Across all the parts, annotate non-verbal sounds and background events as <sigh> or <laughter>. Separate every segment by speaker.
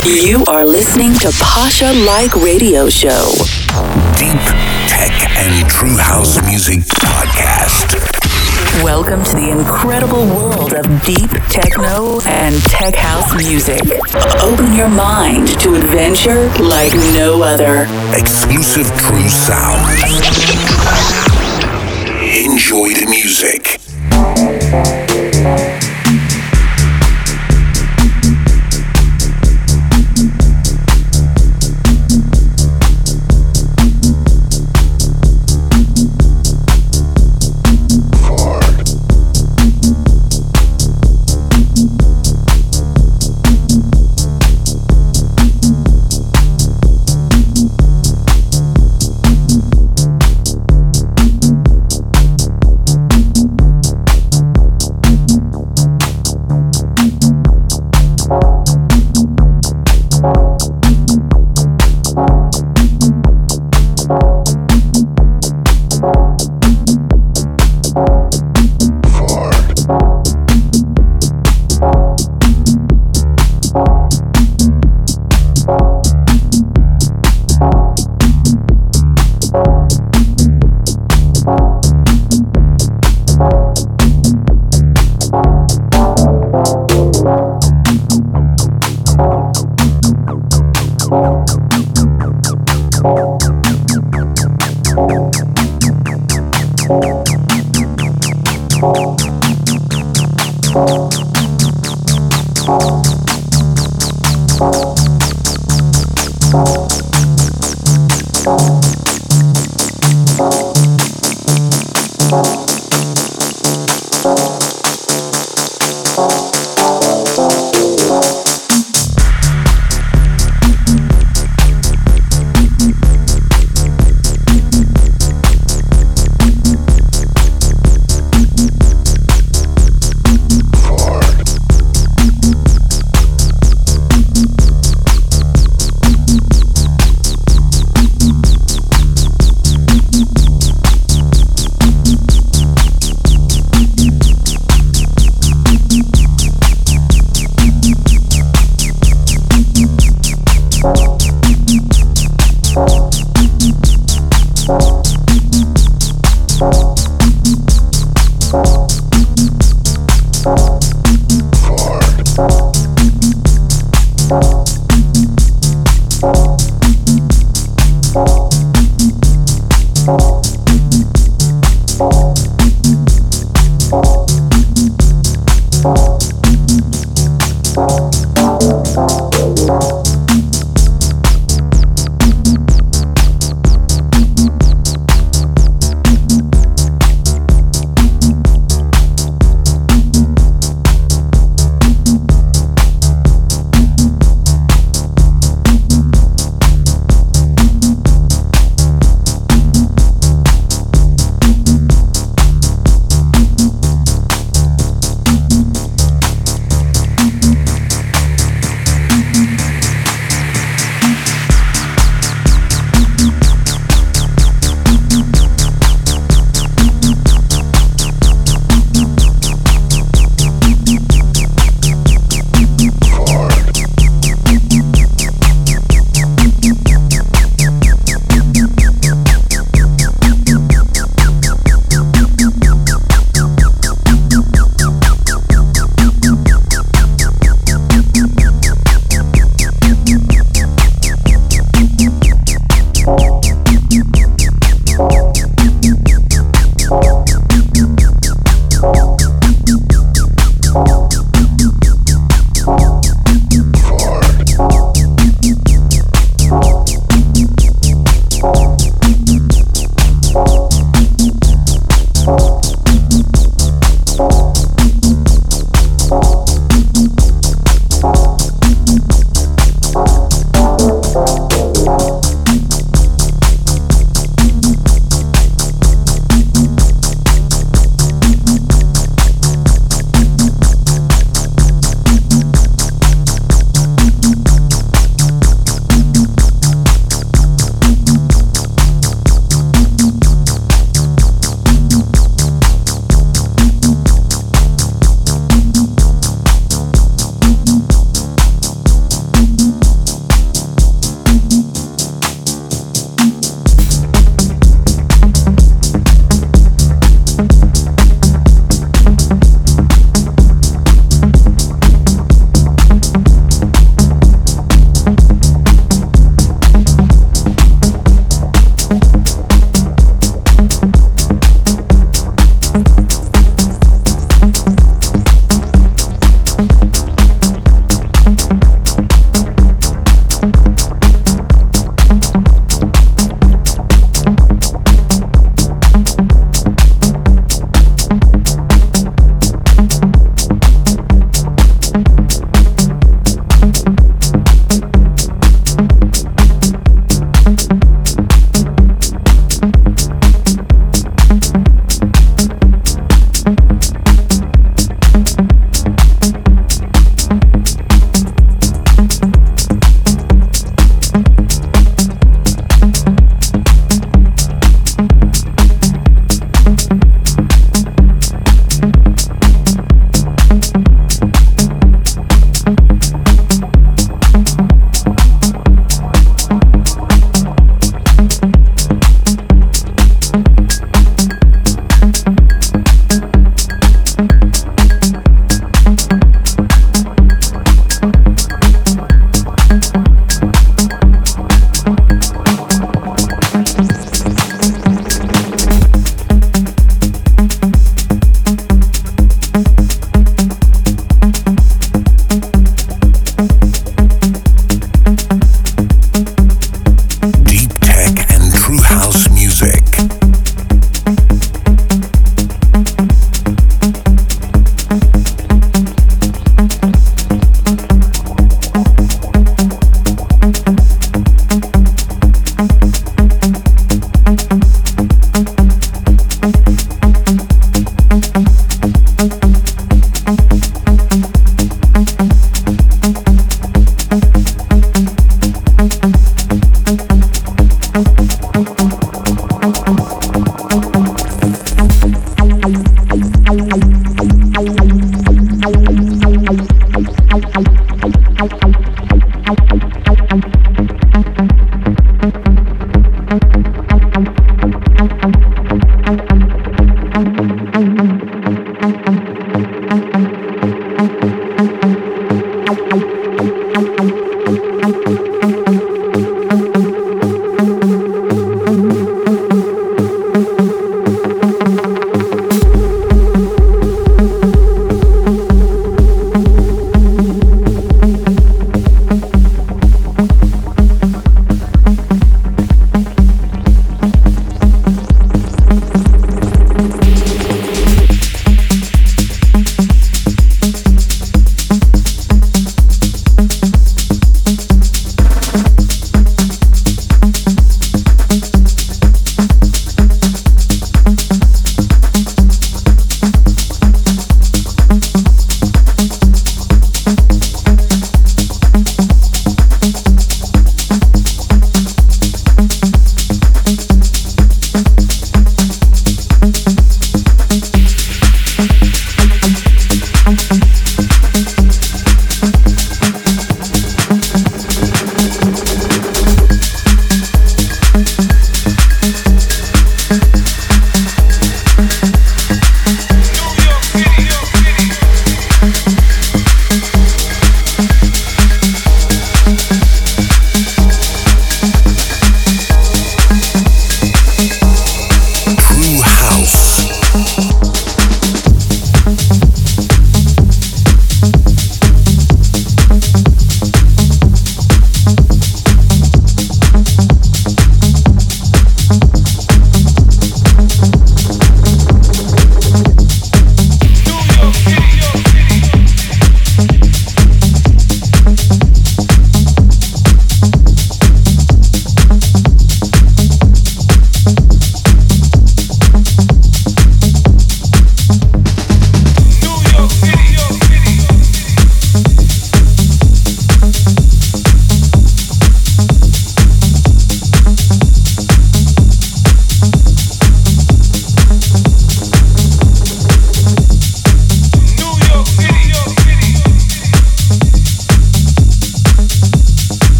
Speaker 1: You are listening to Pasha Like Radio Show.
Speaker 2: Deep Tech and True House Music Podcast.
Speaker 1: Welcome to the incredible world of deep techno and tech house music. Open your mind to adventure like no other.
Speaker 2: Exclusive true sound. Enjoy the music.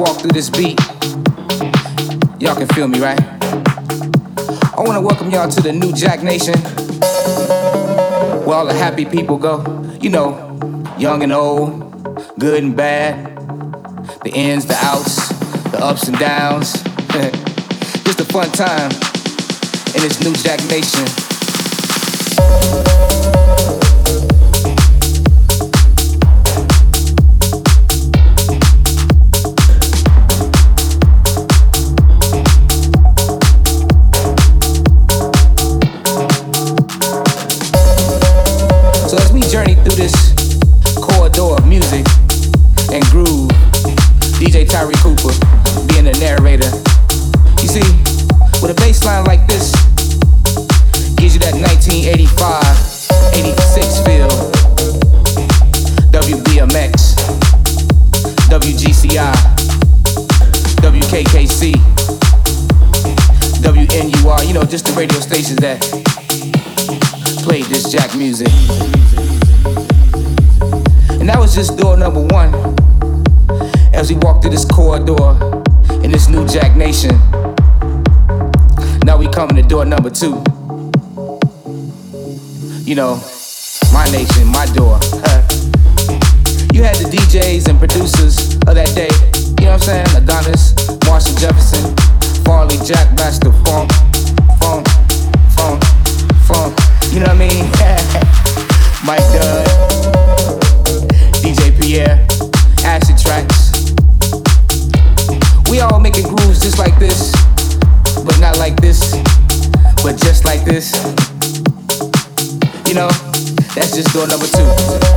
Speaker 3: Walk through this beat, y'all can feel me, right? I wanna welcome y'all to the new Jack Nation, where all the happy people go. You know, young and old, good and bad, the ins, the outs, the ups and downs. <laughs> just a fun time in this new Jack Nation. Journey through this corridor of music and groove, DJ Tyree Cooper being the narrator. You see, with a bass line like this, gives you that 1985, 86 feel. WBMX, WGCI, WKKC, WNUR, you know, just the radio stations that played this jack music. And that was just door number one. As we walk through this corridor in this new Jack Nation. Now we coming to door number two. You know, my nation, my door. you had the DJs and producers of that day. You know what I'm saying? Adonis, Marshall Jefferson, Farley, Jack Master, Funk, Funk, Funk, Funk. You know what I mean? That's just door number two.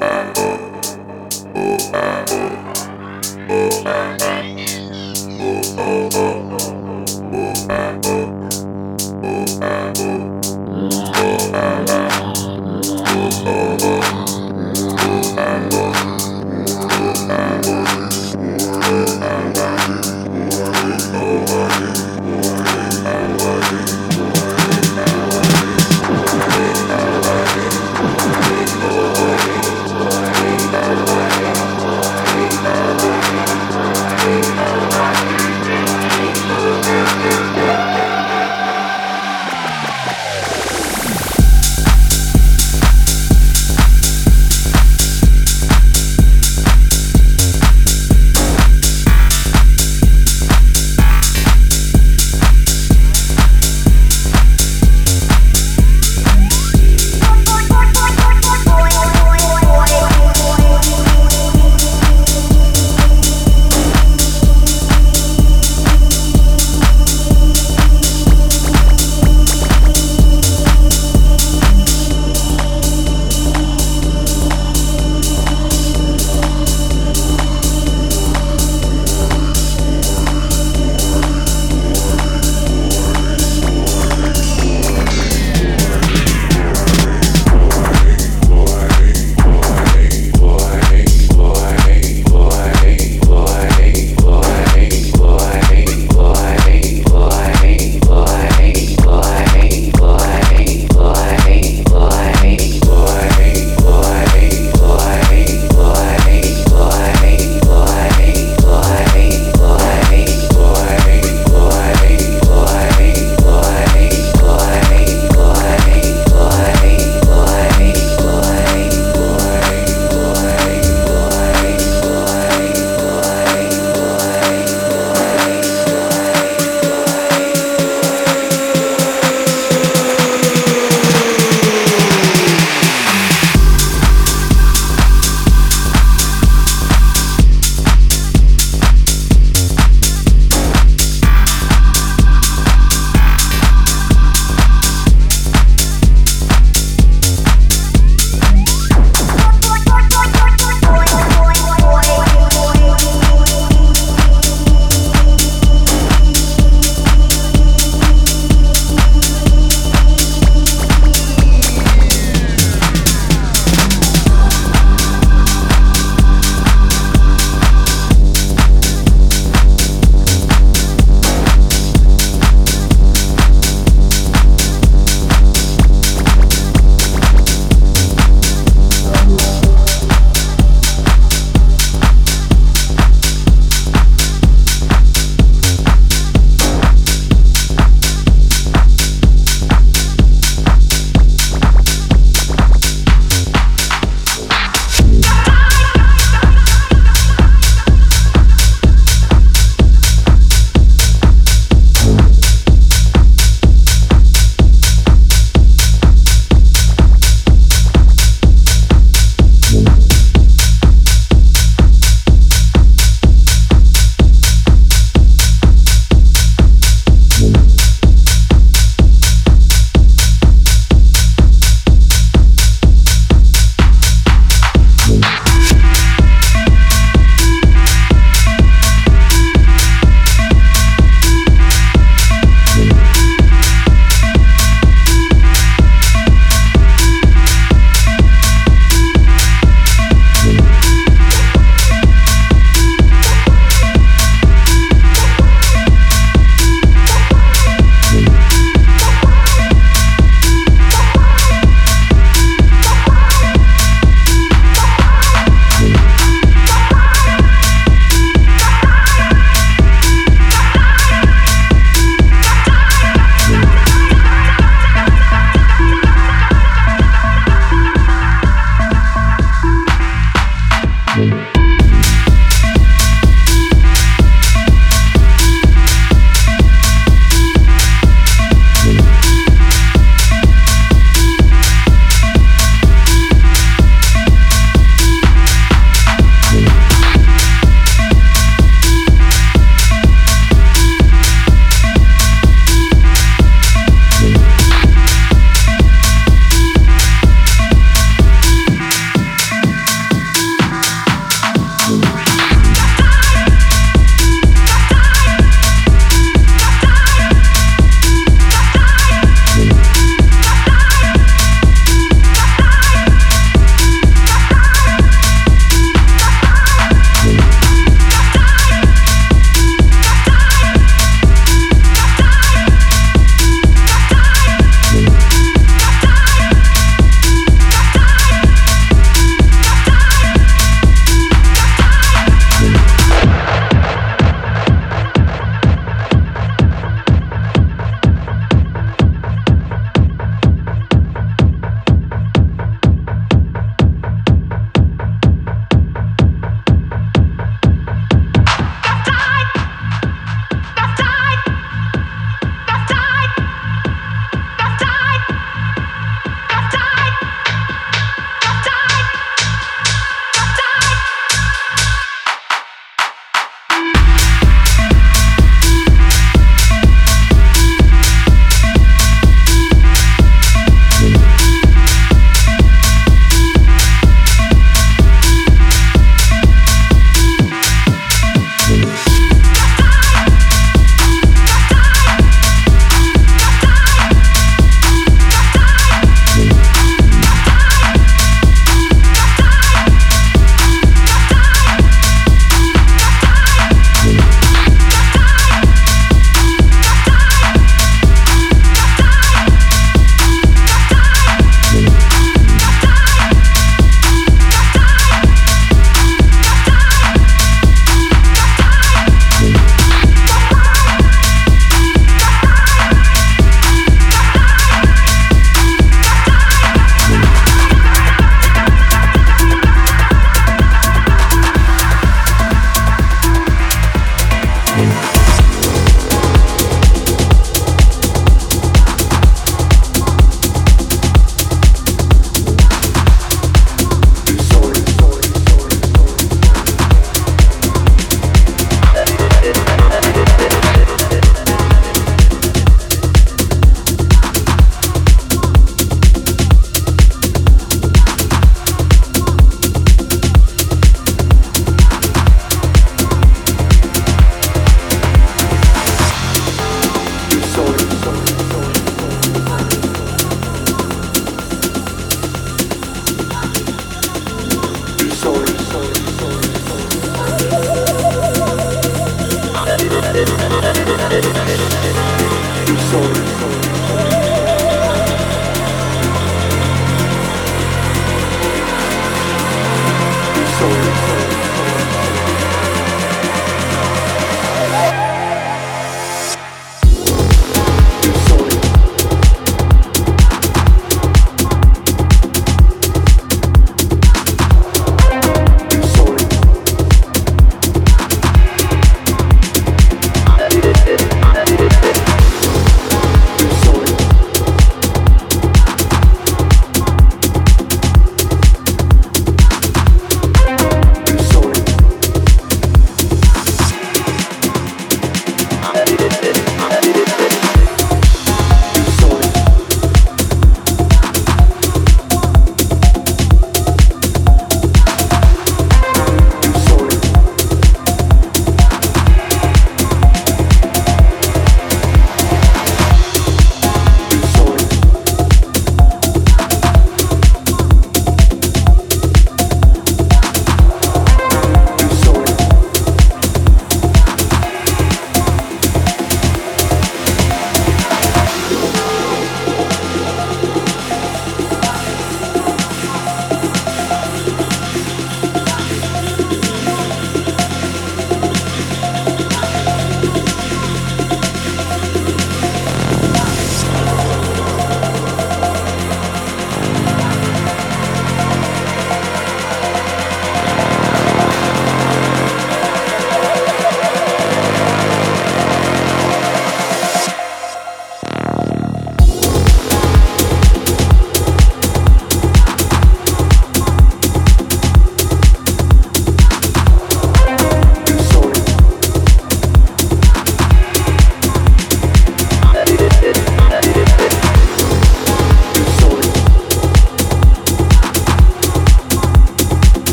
Speaker 2: Oh,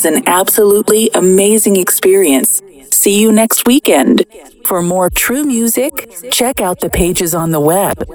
Speaker 1: was an absolutely amazing experience. See you next weekend. For more true music, check out the pages on the web